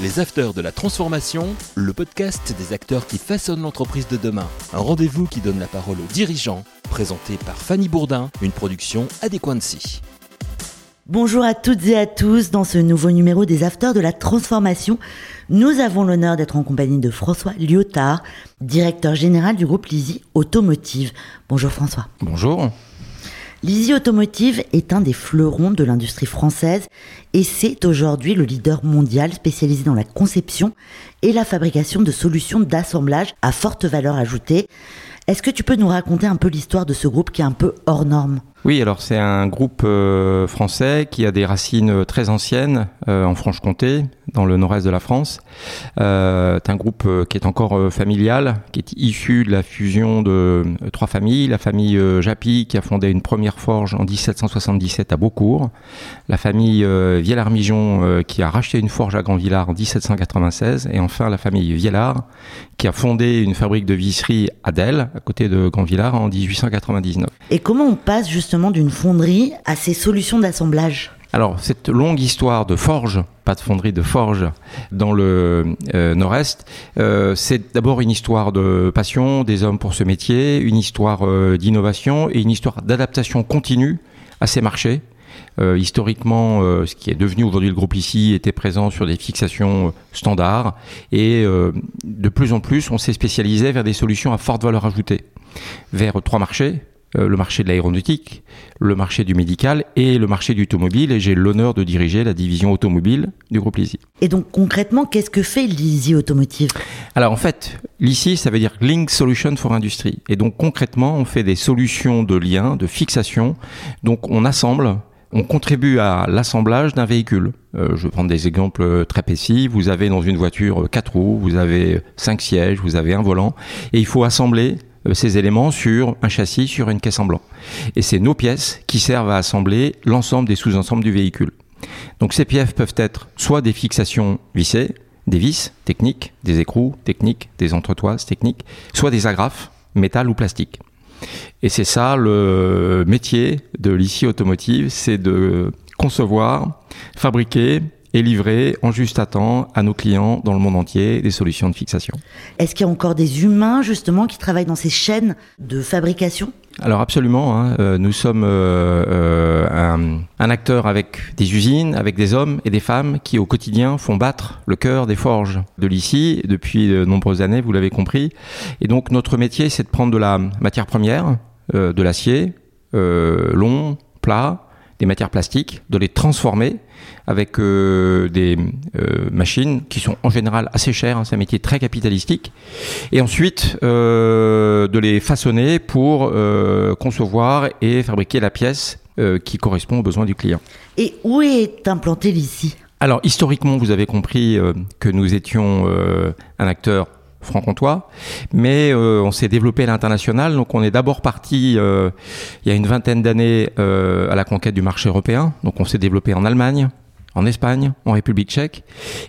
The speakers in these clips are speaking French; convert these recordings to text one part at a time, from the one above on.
Les Afters de la Transformation, le podcast des acteurs qui façonnent l'entreprise de demain. Un rendez-vous qui donne la parole aux dirigeants, présenté par Fanny Bourdin, une production Adéquancy. Bonjour à toutes et à tous. Dans ce nouveau numéro des Afters de la Transformation, nous avons l'honneur d'être en compagnie de François Lyotard, directeur général du groupe Lisi Automotive. Bonjour François. Bonjour. Lisi Automotive est un des fleurons de l'industrie française et c'est aujourd'hui le leader mondial spécialisé dans la conception et la fabrication de solutions d'assemblage à forte valeur ajoutée. Est-ce que tu peux nous raconter un peu l'histoire de ce groupe qui est un peu hors norme? Oui, alors c'est un groupe euh, français qui a des racines euh, très anciennes euh, en Franche-Comté, dans le nord-est de la France. c'est un groupe qui est encore familial, qui est issu de la fusion de trois familles. La famille Japy qui a fondé une première forge en 1777 à Beaucourt. La famille Vielard-Mijon qui a racheté une forge à Grand-Villard en 1796. Et enfin la famille Viellard qui a fondé une fabrique de visserie à Delle, à côté de Grand-Villard, en 1899. Et comment on passe justement d'une fonderie à ces solutions d'assemblage alors, cette longue histoire de forge, pas de fonderie, de forge, dans le euh, nord-est, euh, c'est d'abord une histoire de passion des hommes pour ce métier, une histoire euh, d'innovation et une histoire d'adaptation continue à ces marchés. historiquement, ce qui est devenu aujourd'hui le groupe ici était présent sur des fixations standards et de plus en plus, on s'est spécialisé vers des solutions à forte valeur ajoutée, vers trois marchés le marché de l'aéronautique, le marché du médical et le marché du automobile. Et j'ai l'honneur de diriger la division automobile du groupe Lisi. Et donc concrètement, qu'est-ce que fait Lisi Automotive? Alors en fait, Lisi, ça veut dire Link Solution for Industry. Et donc concrètement, on fait des solutions de lien, de fixation. Donc on assemble on contribue à l'assemblage d'un véhicule. Euh, je vais prendre des exemples très précis. Vous avez dans une voiture quatre roues, vous avez cinq sièges, vous avez un volant, et il faut assembler euh, ces éléments sur un châssis, sur une caisse en blanc. Et c'est nos pièces qui servent à assembler l'ensemble des sous-ensembles du véhicule. Donc ces pièces peuvent être soit des fixations vissées, des vis techniques, des écrous techniques, des entretoises techniques, soit des agrafes, métal ou plastique. Et c'est ça le métier de l'ici automotive, c'est de concevoir, fabriquer, et livrer en juste à temps à nos clients dans le monde entier des solutions de fixation. Est-ce qu'il y a encore des humains justement qui travaillent dans ces chaînes de fabrication? Alors absolument, hein. euh, nous sommes euh, euh, un, un, acteur avec des usines, avec des hommes et des femmes qui au quotidien font battre le cœur des forges de l'ici depuis de nombreuses années, vous l'avez compris. Et donc notre métier, c'est de prendre de la matière première, de l'acier long, plat, des matières plastiques, de les transformer avec euh, des euh, machines qui sont en général assez chères, hein, c'est un métier très capitalistique, et ensuite euh, de les façonner pour concevoir et fabriquer la pièce qui correspond aux besoins du client. Et où est implanté l'ici? Alors historiquement, vous avez compris que nous étions un acteur franc-comtois, mais euh, on s'est développé à l'international. Donc on est d'abord parti euh, il y a une vingtaine d'années euh, à la conquête du marché européen. Donc on s'est développé en Allemagne, en Espagne, en République tchèque,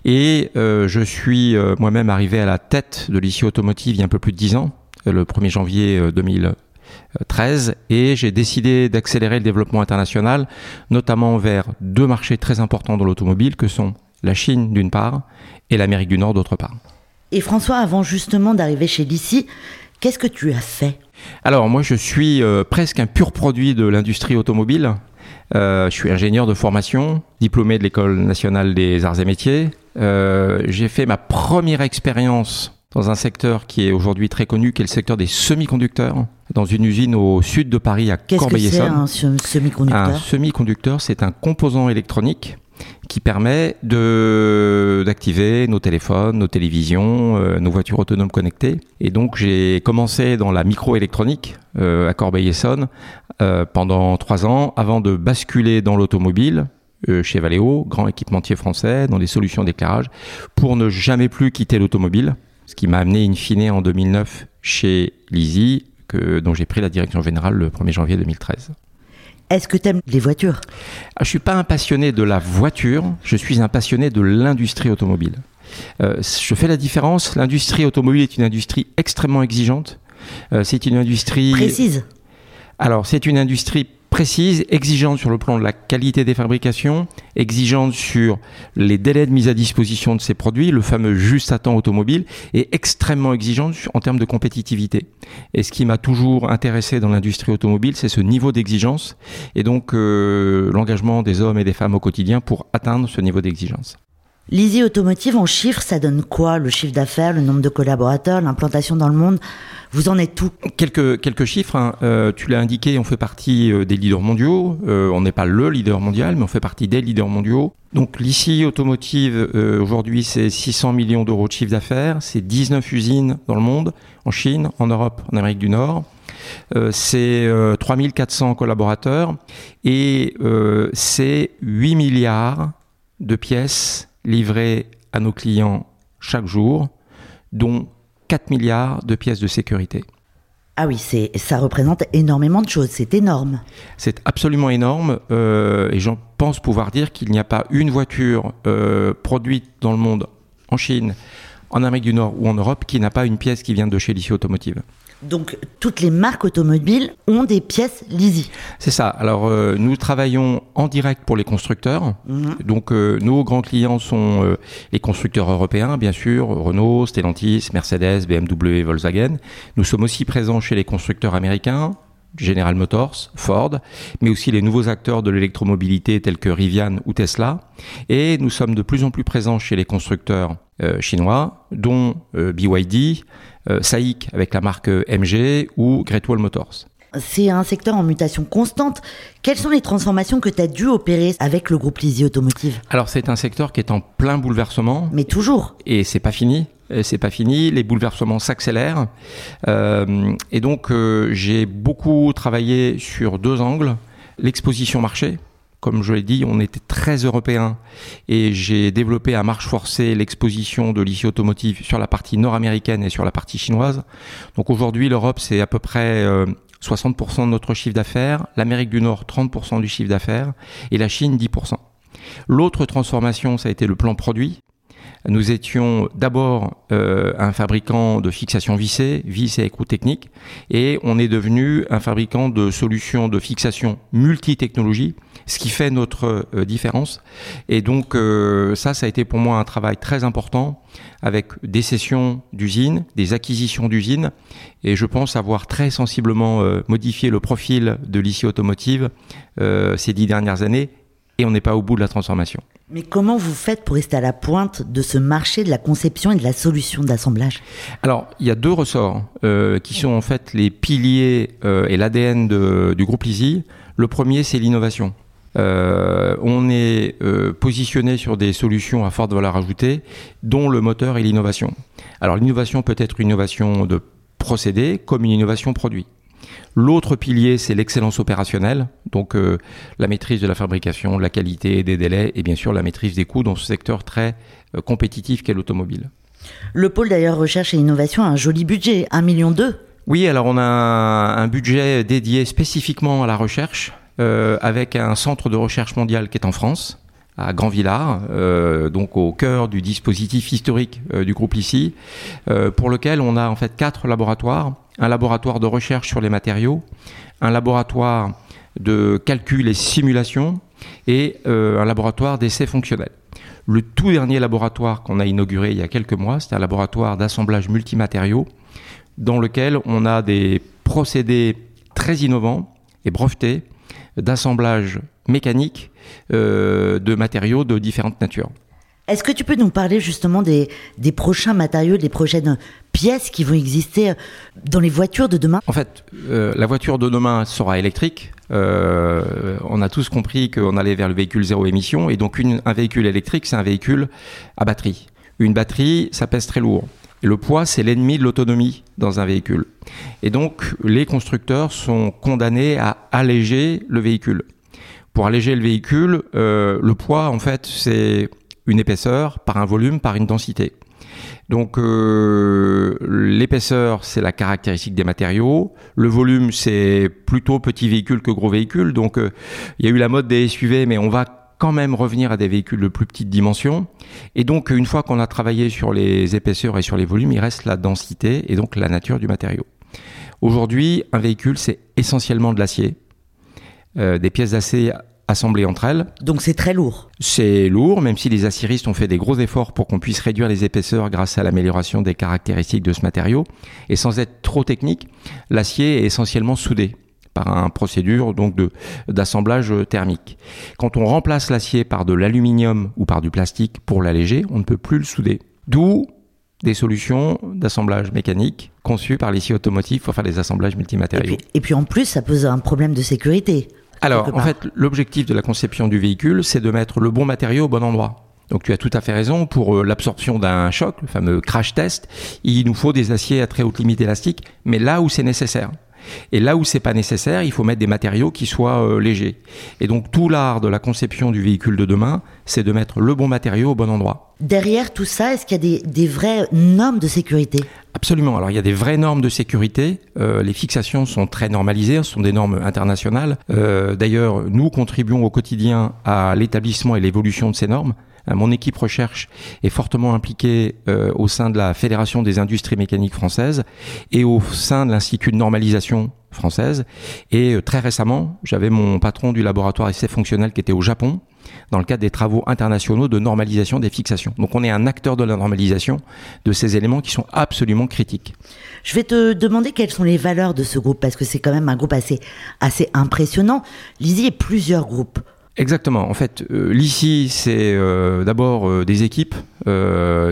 et je suis moi-même arrivé à la tête de l'issue automotive il y a un peu plus de dix ans, le 1er janvier 2013, et j'ai décidé d'accélérer le développement international, notamment vers deux marchés très importants dans l'automobile que sont la Chine d'une part et l'Amérique du Nord d'autre part. Et François, avant justement d'arriver chez Lici, qu'est-ce que tu as fait? Alors moi, je suis euh, presque un pur produit de l'industrie automobile. Euh, je suis ingénieur de formation, diplômé de l'École nationale des arts et métiers. Euh, j'ai fait ma première expérience dans un secteur qui est aujourd'hui très connu, qui est le secteur des semi-conducteurs, dans une usine au sud de Paris à Corbeil-Essonne. Qu'est-ce que c'est un semi-conducteur? Un semi-conducteur, c'est un composant électronique qui permet de d'activer nos téléphones, nos télévisions, euh, nos voitures autonomes connectées. Et donc j'ai commencé dans la microélectronique euh, à Corbeil-Essonne euh, pendant trois ans avant de basculer dans l'automobile chez Valeo, grand équipementier français, dans les solutions d'éclairage, pour ne jamais plus quitter l'automobile, ce qui m'a amené in fine en 2009 chez que, dont j'ai pris la direction générale le 1er janvier 2013. Est-ce que tu aimes les voitures? Ah, Je suis pas un passionné de la voiture, je suis un passionné de l'industrie automobile. Euh, je fais la différence. L'industrie automobile est une industrie extrêmement exigeante. Euh, c'est une industrie précise. Alors, c'est une industrie précise, exigeante sur le plan de la qualité des fabrications, exigeante sur les délais de mise à disposition de ces produits, le fameux juste à temps automobile, et extrêmement exigeante en termes de compétitivité. Et ce qui m'a toujours intéressé dans l'industrie automobile, c'est ce niveau d'exigence et donc euh, l'engagement des hommes et des femmes au quotidien pour atteindre ce niveau d'exigence. L'Easy Automotive en chiffres, ça donne quoi Le chiffre d'affaires, le nombre de collaborateurs, l'implantation dans le monde? Vous en êtes tout Quelques, quelques chiffres. Hein. Euh, tu l'as indiqué, on fait partie euh, des leaders mondiaux. Euh, on n'est pas le leader mondial, mais on fait partie des leaders mondiaux. Donc l'Easy Automotive, aujourd'hui, c'est 600 millions d'euros de chiffre d'affaires. C'est 19 usines dans le monde, en Chine, en Europe, en Amérique du Nord. c'est 3400 collaborateurs et c'est 8 milliards de pièces livrés à nos clients chaque jour, dont 4 milliards de pièces de sécurité. Ah oui, c'est, ça représente énormément de choses, c'est énorme. C'est absolument énorme euh, et j'en pense pouvoir dire qu'il n'y a pas une voiture euh, produite dans le monde, en Chine, en Amérique du Nord ou en Europe, qui n'a pas une pièce qui vient de chez l'issue Automotive. Donc toutes les marques automobiles ont des pièces Lisi. C'est ça. Alors euh, nous travaillons en direct pour les constructeurs. Mhm. Donc euh, nos grands clients sont euh, les constructeurs européens, bien sûr, Renault, Stellantis, Mercedes, BMW, Volkswagen. Nous sommes aussi présents chez les constructeurs américains, General Motors, Ford, mais aussi les nouveaux acteurs de l'électromobilité tels que Rivian ou Tesla. Et nous sommes de plus en plus présents chez les constructeurs chinois, dont BYD, euh, SAIC avec la marque MG ou Great Wall Motors. C'est un secteur en mutation constante. Quelles sont les transformations que tu as dû opérer avec le groupe Lisi Automotive? Alors c'est un secteur qui est en plein bouleversement. Mais toujours. Et c'est pas fini. C'est pas fini. Les bouleversements s'accélèrent. Euh, et donc euh, j'ai beaucoup travaillé sur deux angles l'exposition marché comme je l'ai dit, on était très européen et j'ai développé à marche forcée l'exposition de l'issue automotive sur la partie nord-américaine et sur la partie chinoise. Donc aujourd'hui, l'Europe, c'est à peu près 60% euh, de notre chiffre d'affaires, l'Amérique du Nord 30% du chiffre d'affaires et la Chine 10%. L'autre transformation, ça a été le plan produit. Nous étions d'abord euh, un fabricant de fixation vissée, vis et écrou technique, et on est devenu un fabricant de solutions de fixation multi-technologie, ce qui fait notre euh, différence. Et donc euh, ça, ça a été pour moi un travail très important avec des sessions d'usines, des acquisitions d'usines, et je pense avoir très sensiblement modifié le profil de l'ICI automotive ces dix dernières années, et on n'est pas au bout de la transformation. Mais comment vous faites pour rester à la pointe de ce marché de la conception et de la solution d'assemblage? Alors, il y a deux ressorts euh, qui sont en fait les piliers euh, et l'ADN du groupe Lisi. Le premier, c'est l'innovation. Euh, on est positionné sur des solutions à forte valeur ajoutée, dont le moteur et l'innovation. Alors, l'innovation peut être une innovation de procédé comme une innovation produit. L'autre pilier, c'est l'excellence opérationnelle, donc euh, la maîtrise de la fabrication, de la qualité, des délais et bien sûr la maîtrise des coûts dans ce secteur très euh, compétitif qu'est l'automobile. Le pôle d'ailleurs recherche et innovation a un joli budget, 1,2 million. Oui, alors on a un budget dédié spécifiquement à la recherche, euh, avec un centre de recherche mondial qui est en France, à Grand Villard, donc au cœur du dispositif historique du groupe ici, pour lequel on a en fait quatre laboratoires un laboratoire de recherche sur les matériaux, un laboratoire de calcul et simulation et euh, un laboratoire d'essais fonctionnels. Le tout dernier laboratoire qu'on a inauguré il y a quelques mois, c'est un laboratoire d'assemblage multimatériaux dans lequel on a des procédés très innovants et brevetés d'assemblage mécanique euh, de matériaux de différentes natures. Est-ce que tu peux nous parler justement des, des, prochains matériaux, des prochaines pièces qui vont exister dans les voitures de demain? En fait, euh, la voiture de demain sera électrique. Euh, on a tous compris qu'on allait vers le véhicule zéro émission. Et donc, un véhicule électrique, c'est un véhicule à batterie. Une batterie, ça pèse très lourd. Le poids, c'est l'ennemi de l'autonomie dans un véhicule. Et donc, les constructeurs sont condamnés à alléger le véhicule. Pour alléger le véhicule, euh, le poids, en fait, c'est une épaisseur par un volume par une densité. Donc euh, l'épaisseur, c'est la caractéristique des matériaux. Le volume, c'est plutôt petit véhicule que gros véhicule. Donc euh, il y a eu la mode des SUV, mais on va quand même revenir à des véhicules de plus petite dimension. Et donc une fois qu'on a travaillé sur les épaisseurs et sur les volumes, il reste la densité et donc la nature du matériau. Aujourd'hui, un véhicule, c'est essentiellement de l'acier des pièces d'acier assemblées entre elles. Donc c'est très lourd. C'est lourd, même si les aciéristes ont fait des gros efforts pour qu'on puisse réduire les épaisseurs grâce à l'amélioration des caractéristiques de ce matériau. Et sans être trop technique, l'acier est essentiellement soudé par un procédure donc de d'assemblage thermique. Quand on remplace l'acier par de l'aluminium ou par du plastique pour l'alléger, on ne peut plus le souder. D'où des solutions d'assemblage mécanique conçues par les automotifs pour faire des assemblages multimatériaux. et puis en plus, ça pose un problème de sécurité. Alors, en fait, l'objectif de la conception du véhicule, c'est de mettre le bon matériau au bon endroit. Donc tu as tout à fait raison, pour euh, l'absorption d'un choc, le fameux crash test, il nous faut des aciers à très haute limite élastique, mais là où c'est nécessaire. Et là où c'est pas nécessaire, il faut mettre des matériaux qui soient euh, légers. Et donc tout l'art de la conception du véhicule de demain, c'est de mettre le bon matériau au bon endroit. Derrière tout ça, est-ce qu'il y a des, vraies normes de sécurité? Absolument. Alors il y a des vraies normes de sécurité. Euh, les fixations sont très normalisées, ce sont des normes internationales. Euh, d'ailleurs, nous contribuons au quotidien à l'établissement et l'évolution de ces normes. Euh, mon équipe recherche est fortement impliquée euh, au sein de la Fédération des industries mécaniques françaises et au sein de l'Institut de normalisation française. Et euh, très récemment, j'avais mon patron du laboratoire essai fonctionnel qui était au Japon dans le cadre des travaux internationaux de normalisation des fixations. Donc on est un acteur de la normalisation de ces éléments qui sont absolument critiques. Je vais te demander quelles sont les valeurs de ce groupe parce que c'est quand même un groupe assez, impressionnant. Lisiez est plusieurs groupes. Exactement. En fait, euh, l'ICI, c'est euh, d'abord euh, des équipes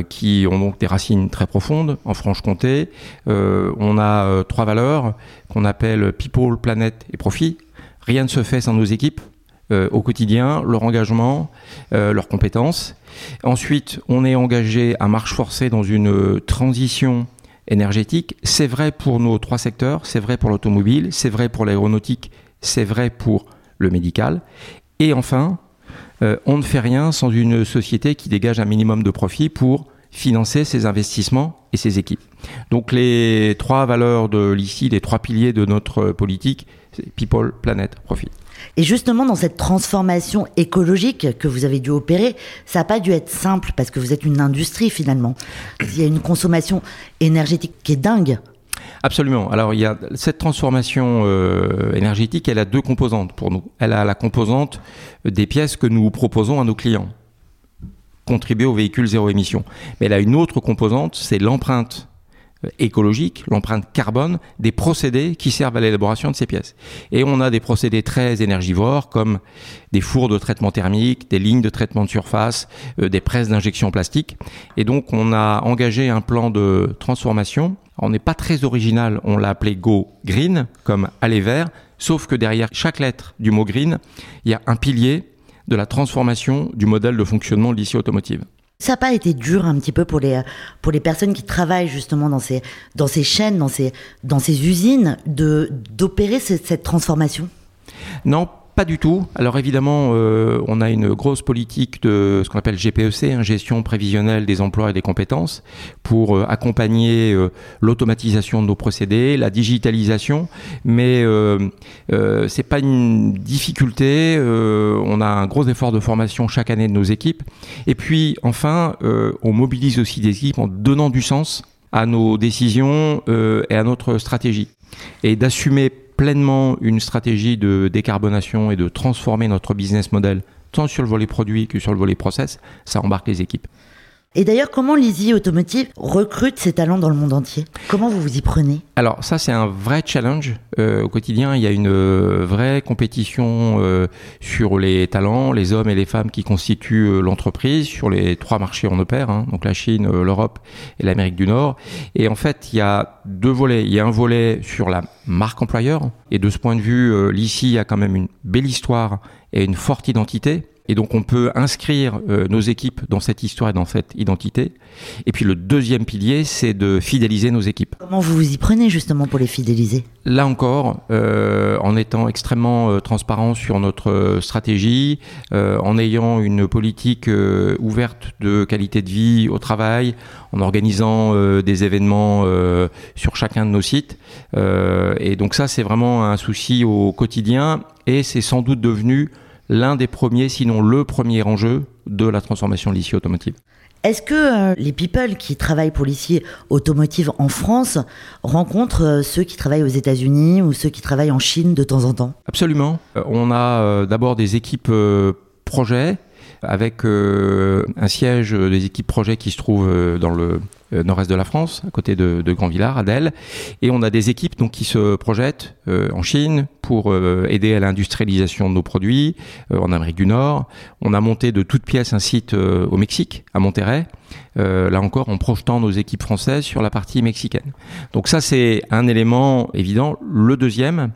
qui ont donc des racines très profondes en Franche-Comté. on a trois valeurs qu'on appelle People, Planète et Profit. Rien ne se fait sans nos équipes au quotidien, leur engagement, leurs compétences. Ensuite, on est engagé à marche forcée dans une transition énergétique. C'est vrai pour nos trois secteurs, c'est vrai pour l'automobile, c'est vrai pour l'aéronautique, c'est vrai pour le médical. Et enfin, euh, on ne fait rien sans une société qui dégage un minimum de profit pour financer ses investissements et ses équipes. Donc les trois valeurs de l'ICI, les trois piliers de notre politique, c'est People, Planet, Profit. Et justement, dans cette transformation écologique que vous avez dû opérer, ça n'a pas dû être simple parce que vous êtes une industrie finalement. Il y a une consommation énergétique qui est dingue. Absolument. Alors il y a cette transformation euh, énergétique, elle a deux composantes pour nous. Elle a la composante des pièces que nous proposons à nos clients, contribuer aux véhicules zéro émission. Mais elle a une autre composante, c'est l'empreinte écologique, l'empreinte carbone des procédés qui servent à l'élaboration de ces pièces. Et on a des procédés très énergivores comme des fours de traitement thermique, des lignes de traitement de surface, euh, des presses d'injection plastique. Et donc on a engagé un plan de transformation. On n'est pas très original, on l'a appelé Go Green, comme aller vert, sauf que derrière chaque lettre du mot green, il y a un pilier de la transformation du modèle de fonctionnement de l'issue automotive. Ça n'a pas été dur un petit peu pour les, pour les personnes qui travaillent justement dans ces, dans ces chaînes, dans ces, dans ces usines, d'opérer cette, cette transformation? Non, pas du tout. Alors évidemment, euh, on a une grosse politique de ce qu'on appelle GPEC, hein, gestion prévisionnelle des emplois et des compétences, pour euh, accompagner euh, l'automatisation de nos procédés, la digitalisation. Mais c'est pas une difficulté. on a un gros effort de formation chaque année de nos équipes. Et puis enfin, on mobilise aussi des équipes en donnant du sens à nos décisions et à notre stratégie et d'assumer pleinement une stratégie de décarbonation et de transformer notre business model, tant sur le volet produit que sur le volet process, ça embarque les équipes. Et d'ailleurs, comment l'Easy Automotive recrute ses talents dans le monde entier? Comment vous vous y prenez? Alors ça, c'est un vrai challenge euh, au quotidien. Il y a une euh, vraie compétition euh, sur les talents, les hommes et les femmes qui constituent l'entreprise sur les trois marchés on opère, hein, donc la Chine, l'Europe et l'Amérique du Nord. Et en fait, il y a deux volets. Il y a un volet sur la marque employeur. Et de ce point de vue, l'ICI a quand même une belle histoire et une forte identité et donc on peut inscrire euh, nos équipes dans cette histoire et dans cette identité. Et puis le deuxième pilier, c'est de fidéliser nos équipes. Comment vous vous y prenez justement pour les fidéliser? Là encore, euh, en étant extrêmement euh, transparent sur notre stratégie, en ayant une politique ouverte de qualité de vie au travail, en organisant des événements sur chacun de nos sites. et donc ça, c'est vraiment un souci au quotidien et c'est sans doute devenu l'un des premiers, sinon le premier enjeu de la transformation de l'issue automotive. Est-ce que euh, les people qui travaillent pour l'ICI automotive en France rencontrent euh, ceux qui travaillent aux États-Unis ou ceux qui travaillent en Chine de temps en temps? Absolument. Euh, on a d'abord des équipes projets avec un siège des équipes projets qui se trouve dans le euh, nord-est de la France, à côté de, de Grand-Villard, à. Et on a des équipes donc qui se projettent euh, en Chine pour euh, aider à l'industrialisation de nos produits, en Amérique du Nord. On a monté de toutes pièces un site au Mexique, à Monterrey. là encore, en projetant nos équipes françaises sur la partie mexicaine. Donc ça, c'est un élément évident. Le deuxième,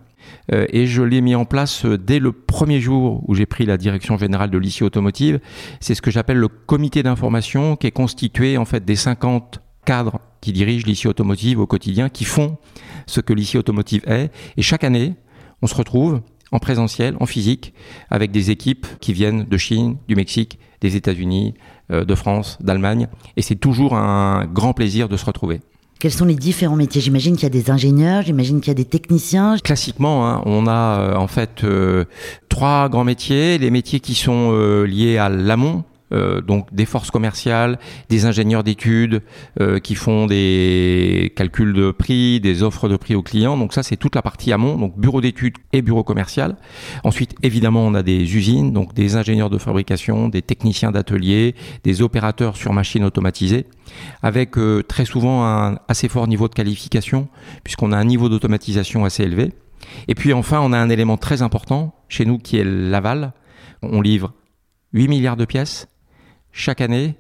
euh, et je l'ai mis en place euh, dès le premier jour où j'ai pris la direction générale de l'ICI Automotive. C'est ce que j'appelle le comité d'information qui est constitué en fait des 50 cadres qui dirigent l'ICI Automotive au quotidien, qui font ce que l'ICI Automotive est. Et chaque année, on se retrouve en présentiel, en physique, avec des équipes qui viennent de Chine, du Mexique, des États-Unis, euh, de France, d'Allemagne. Et c'est toujours un grand plaisir de se retrouver. Quels sont les différents métiers? J'imagine qu'il y a des ingénieurs, j'imagine qu'il y a des techniciens. Classiquement, hein, on a euh, en fait euh, trois grands métiers. Les métiers qui sont euh, liés à l'amont, euh, donc des forces commerciales, des ingénieurs d'études euh, qui font des calculs de prix, des offres de prix aux clients. Donc ça, c'est toute la partie amont, donc bureau d'études et bureau commercial. Ensuite, évidemment, on a des usines, donc des ingénieurs de fabrication, des techniciens d'atelier, des opérateurs sur machines automatisées, avec euh, très souvent un assez fort niveau de qualification, puisqu'on a un niveau d'automatisation assez élevé. Et puis enfin, on a un élément très important chez nous qui est l'aval. On livre 8 milliards de pièces, chaque année,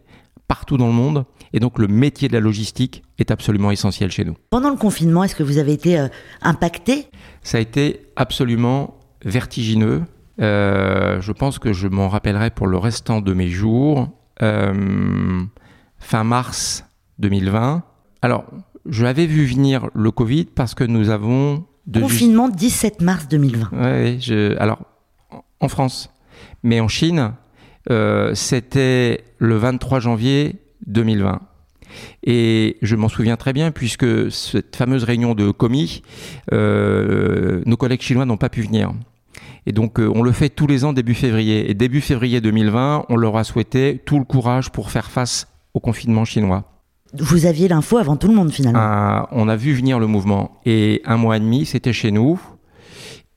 partout dans le monde. Et donc le métier de la logistique est absolument essentiel chez nous. Pendant le confinement, est-ce que vous avez été euh, impacté? Ça a été absolument vertigineux. Euh, je pense que je m'en rappellerai pour le restant de mes jours. Euh, fin mars 2020. Alors, je l'avais vu venir le Covid parce que nous avons... Confinement 17 mars 2020. Oui, alors en France. Mais en Chine, euh, c'était le 23 janvier 2020. Et je m'en souviens très bien puisque cette fameuse réunion de commis, euh, nos collègues chinois n'ont pas pu venir. Et donc euh, on le fait tous les ans début février. Et début février 2020, on leur a souhaité tout le courage pour faire face au confinement chinois. Vous aviez l'info avant tout le monde finalement. Ah, on a vu venir le mouvement. Et un mois et demi, c'était chez nous.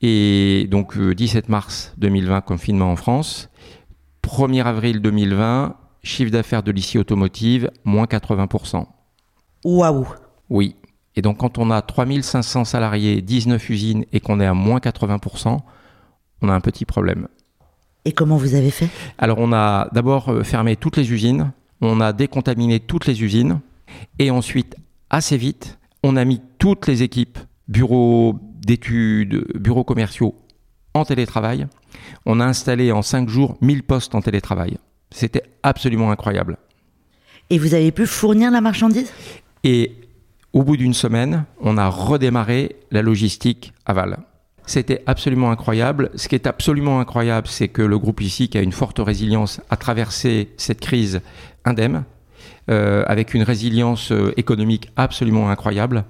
Et donc 17 mars 2020, confinement en France. 1er avril 2020, chiffre d'affaires de l'ICI automotive, moins 80%. Waouh Oui. Et donc quand on a 3500 salariés, 19 usines et qu'on est à moins 80%, on a un petit problème. Et comment vous avez fait? Alors on a d'abord euh, fermé toutes les usines, on a décontaminé toutes les usines, et ensuite, assez vite, on a mis toutes les équipes, bureaux d'études, bureaux commerciaux, en télétravail. On a installé en 5 jours 1000 postes en télétravail. C'était absolument incroyable. Et vous avez pu fournir la marchandise? Et au bout d'une semaine, on a redémarré la logistique aval. C'était absolument incroyable. Ce qui est absolument incroyable, c'est que le groupe ici, qui a une forte résilience, a traversé cette crise indemne, euh, avec une résilience euh, économique absolument incroyable.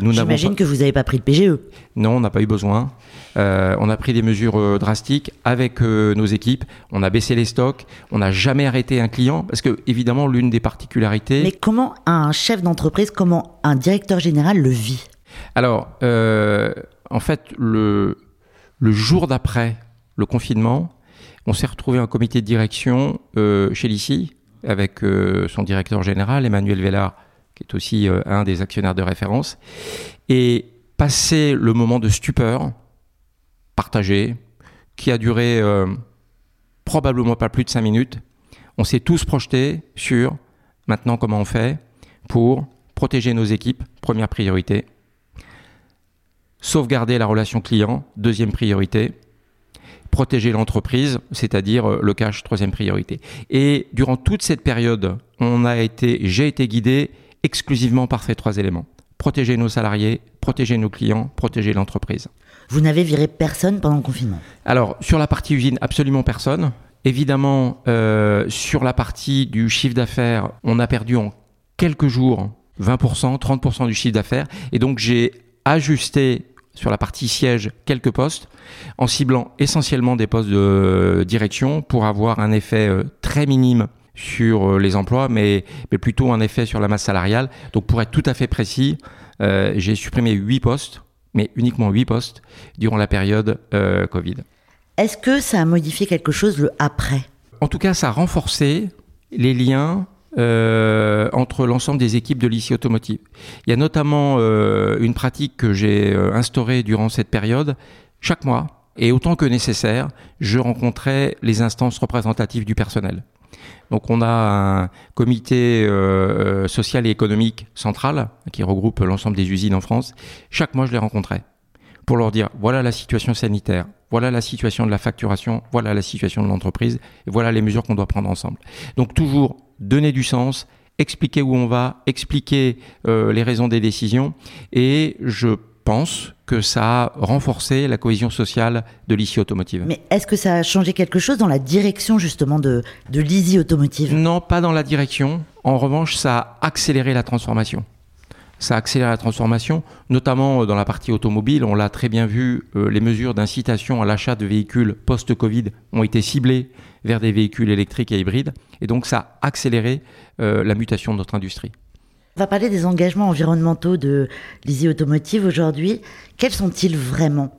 J'imagine que vous n'avez pas pris de PGE. Non, on n'a pas eu besoin. Euh, on a pris des mesures euh, drastiques avec euh, nos équipes. On a baissé les stocks. On n'a jamais arrêté un client parce que évidemment l'une des particularités. Mais comment un chef d'entreprise, comment un directeur général le vit? Alors, en fait, le, le jour d'après le confinement, on s'est retrouvé en comité de direction chez l'ICI avec son directeur général Emmanuel Vellard qui est aussi euh, un des actionnaires de référence. Et passer le moment de stupeur partagé, qui a duré euh, probablement pas plus de cinq minutes, on s'est tous projetés sur maintenant comment on fait pour protéger nos équipes, première priorité. Sauvegarder la relation client, deuxième priorité. Protéger l'entreprise, c'est-à-dire euh, le cash, troisième priorité. Et durant toute cette période, on a été, j'ai été guidé exclusivement par ces trois éléments. Protéger nos salariés, protéger nos clients, protéger l'entreprise. Vous n'avez viré personne pendant le confinement? Alors, sur la partie usine, absolument personne. Évidemment, euh, sur la partie du chiffre d'affaires, on a perdu en quelques jours 20%, 30% du chiffre d'affaires. Et donc, j'ai ajusté sur la partie siège quelques postes en ciblant essentiellement des postes de direction pour avoir un effet euh, très minime sur les emplois, mais, mais plutôt un effet sur la masse salariale. Donc pour être tout à fait précis, j'ai supprimé 8 postes, mais uniquement 8 postes, durant la période Covid. Est-ce que ça a modifié quelque chose le après? En tout cas, ça a renforcé les liens euh, entre l'ensemble des équipes de l'ICI Automotive. Il y a notamment euh, une pratique que j'ai euh, instaurée durant cette période. Chaque mois, et autant que nécessaire, je rencontrais les instances représentatives du personnel. Donc on a un comité social et économique central qui regroupe l'ensemble des usines en France. Chaque mois, je les rencontrais pour leur dire voilà la situation sanitaire, voilà la situation de la facturation, voilà la situation de l'entreprise, et voilà les mesures qu'on doit prendre ensemble. Donc toujours donner du sens, expliquer où on va, expliquer euh, les raisons des décisions, et je pense que ça a renforcé la cohésion sociale de l'ICI Automotive. Mais est-ce que ça a changé quelque chose dans la direction justement de, de l'ICI Automotive? Non, pas dans la direction. En revanche, ça a accéléré la transformation ça accélère la transformation, notamment euh, dans la partie automobile. On l'a très bien vu, euh, les mesures d'incitation à l'achat de véhicules post-Covid ont été ciblées vers des véhicules électriques et hybrides. Et donc ça a accéléré euh, la mutation de notre industrie. On va parler des engagements environnementaux de l'Easy Automotive aujourd'hui. Quels sont-ils vraiment?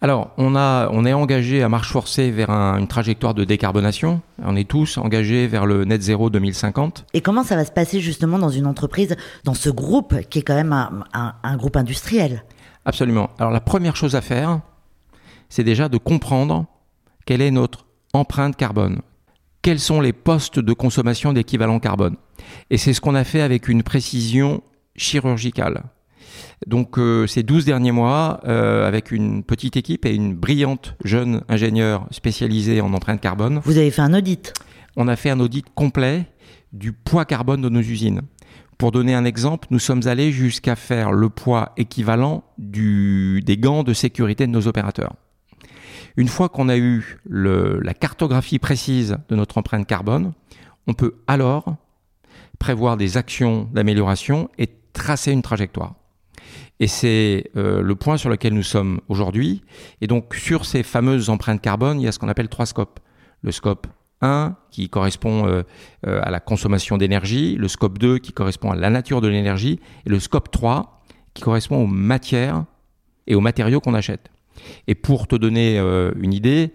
Alors, on, a, on est engagé à marche forcée vers une trajectoire de décarbonation. On est tous engagés vers le net zéro 2050. Et comment ça va se passer justement dans une entreprise, dans ce groupe qui est quand même un, groupe industriel? Absolument. Alors, la première chose à faire, c'est déjà de comprendre quelle est notre empreinte carbone. Quels sont les postes de consommation d'équivalent carbone Et c'est ce qu'on a fait avec une précision chirurgicale. Donc euh, ces 12 derniers mois, euh, avec une petite équipe et une brillante jeune ingénieure spécialisée en empreinte carbone. Vous avez fait un audit On a fait un audit complet du poids carbone de nos usines. Pour donner un exemple, nous sommes allés jusqu'à faire le poids équivalent du, des gants de sécurité de nos opérateurs. Une fois qu'on a eu la cartographie précise de notre empreinte carbone, on peut alors prévoir des actions d'amélioration et tracer une trajectoire. Et c'est euh, le point sur lequel nous sommes aujourd'hui. Et donc sur ces fameuses empreintes carbone, il y a ce qu'on appelle trois scopes. Le scope 1 qui correspond euh, euh, à la consommation d'énergie, le scope 2 qui correspond à la nature de l'énergie, et le scope 3 qui correspond aux matières et aux matériaux qu'on achète. Et pour te donner une idée,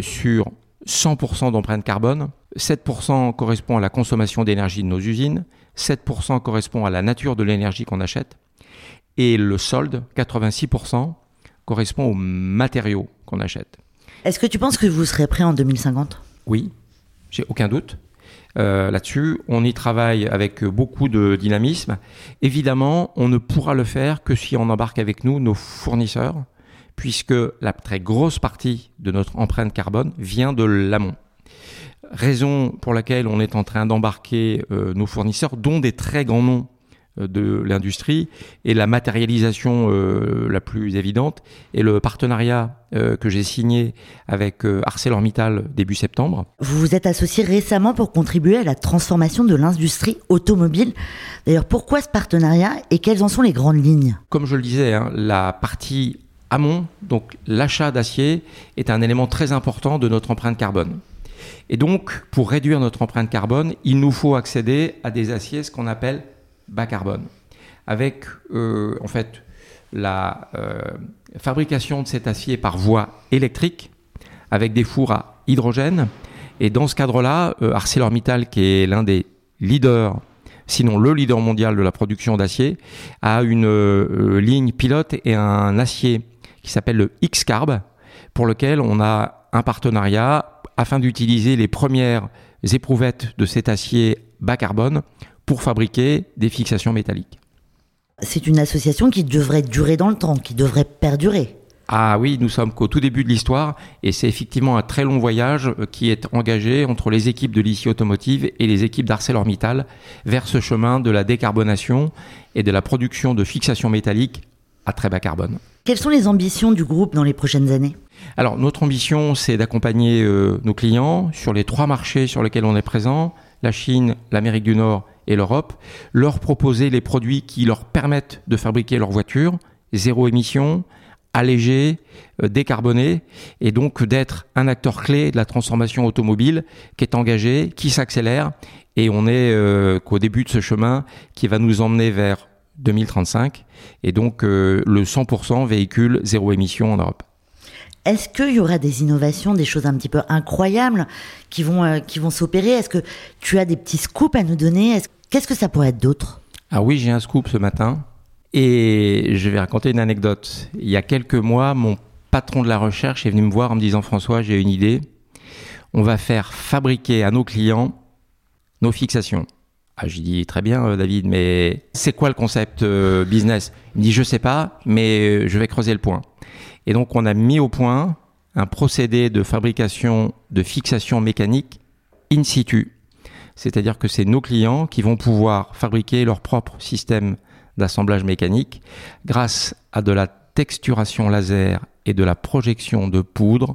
sur 100% d'empreinte carbone, 7% correspond à la consommation d'énergie de nos usines, 7% correspond à la nature de l'énergie qu'on achète, et le solde, 86%, correspond aux matériaux qu'on achète. Est-ce que tu penses que vous serez prêt en 2050 Oui, j'ai aucun doute. Euh, là-dessus. On y travaille avec beaucoup de dynamisme. Évidemment, on ne pourra le faire que si on embarque avec nous nos fournisseurs, puisque la très grosse partie de notre empreinte carbone vient de l'amont. Raison pour laquelle on est en train d'embarquer euh, nos fournisseurs, dont des très grands noms euh, de l'industrie et la matérialisation euh, la plus évidente est le partenariat que j'ai signé avec ArcelorMittal début septembre. Vous vous êtes associé récemment pour contribuer à la transformation de l'industrie automobile. D'ailleurs, pourquoi ce partenariat et quelles en sont les grandes lignes? Comme je le disais, hein, la partie amont, donc l'achat d'acier, est un élément très important de notre empreinte carbone. Et donc, pour réduire notre empreinte carbone, il nous faut accéder à des aciers, ce qu'on appelle bas carbone, avec euh, en fait la euh, fabrication de cet acier par voie électrique, avec des fours à hydrogène. Et dans ce cadre-là, euh, ArcelorMittal, qui est l'un des leaders, sinon le leader mondial de la production d'acier, a une ligne pilote et un acier qui s'appelle le X-Carb, pour lequel on a un partenariat afin d'utiliser les premières éprouvettes de cet acier bas carbone pour fabriquer des fixations métalliques. C'est une association qui devrait durer dans le temps, qui devrait perdurer. Ah oui, nous sommes qu'au tout début de l'histoire et c'est effectivement un très long voyage euh, qui est engagé entre les équipes de l'ICI Automotive et les équipes d'ArcelorMittal vers ce chemin de la décarbonation et de la production de fixations métalliques à très bas carbone. Quelles sont les ambitions du groupe dans les prochaines années Alors notre ambition c'est d'accompagner euh, nos clients sur les trois marchés sur lesquels on est présent, la Chine, l'Amérique du Nord et l'Europe, leur proposer les produits qui leur permettent de fabriquer leur voiture, zéro émission, allégé, euh, et donc d'être un acteur clé de la transformation automobile qui est engagé, qui s'accélère, et on est euh, qu'au début de ce chemin qui va nous emmener vers 2035, et donc euh, le 100% véhicule zéro émission en Europe. Est-ce qu'il y aura des innovations, des choses un petit peu incroyables qui vont, qui vont s'opérer? Est-ce que tu as des petits scoops à nous donner? Qu'est-ce que ça pourrait être d'autre? Ah oui, j'ai un scoop ce matin. Et je vais raconter une anecdote. Il y a quelques mois, mon patron de la recherche est venu me voir en me disant François, j'ai une idée. On va faire fabriquer à nos clients nos fixations. Ah, j'ai dit très bien, euh, David, mais c'est quoi le concept euh, business? Il me dit je sais pas, mais euh, je vais creuser le point. Et donc on a mis au point un procédé de fabrication de fixation mécanique in situ. C'est-à-dire que c'est nos clients qui vont pouvoir fabriquer leur propre système d'assemblage mécanique grâce à de la texturation laser et de la projection de poudre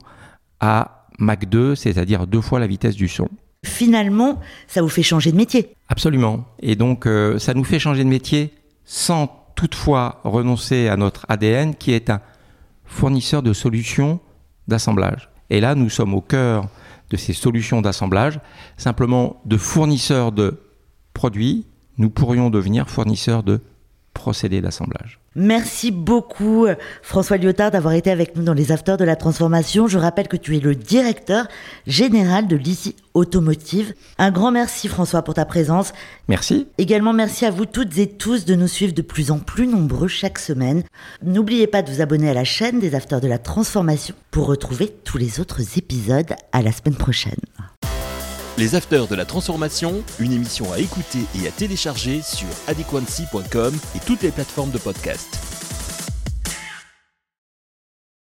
à Mach 2, c'est-à-dire deux fois la vitesse du son. Finalement, ça vous fait changer de métier. Absolument. Et donc, euh, ça nous fait changer de métier sans toutefois renoncer à notre ADN qui est un fournisseur de solutions d'assemblage. Et là, nous sommes au cœur de ces solutions d'assemblage. Simplement, de fournisseurs de produits, nous pourrions devenir fournisseurs de procédé d'assemblage. Merci beaucoup François Lyotard d'avoir été avec nous dans les Afters de la Transformation. Je rappelle que tu es le directeur général de l'ICI Automotive. Un grand merci François pour ta présence. Merci. Également merci à vous toutes et tous de nous suivre de plus en plus nombreux chaque semaine. N'oubliez pas de vous abonner à la chaîne des Afters de la Transformation pour retrouver tous les autres épisodes. À la semaine prochaine. Les Afters de la Transformation, une émission à écouter et à télécharger sur adequancy.com et toutes les plateformes de podcast.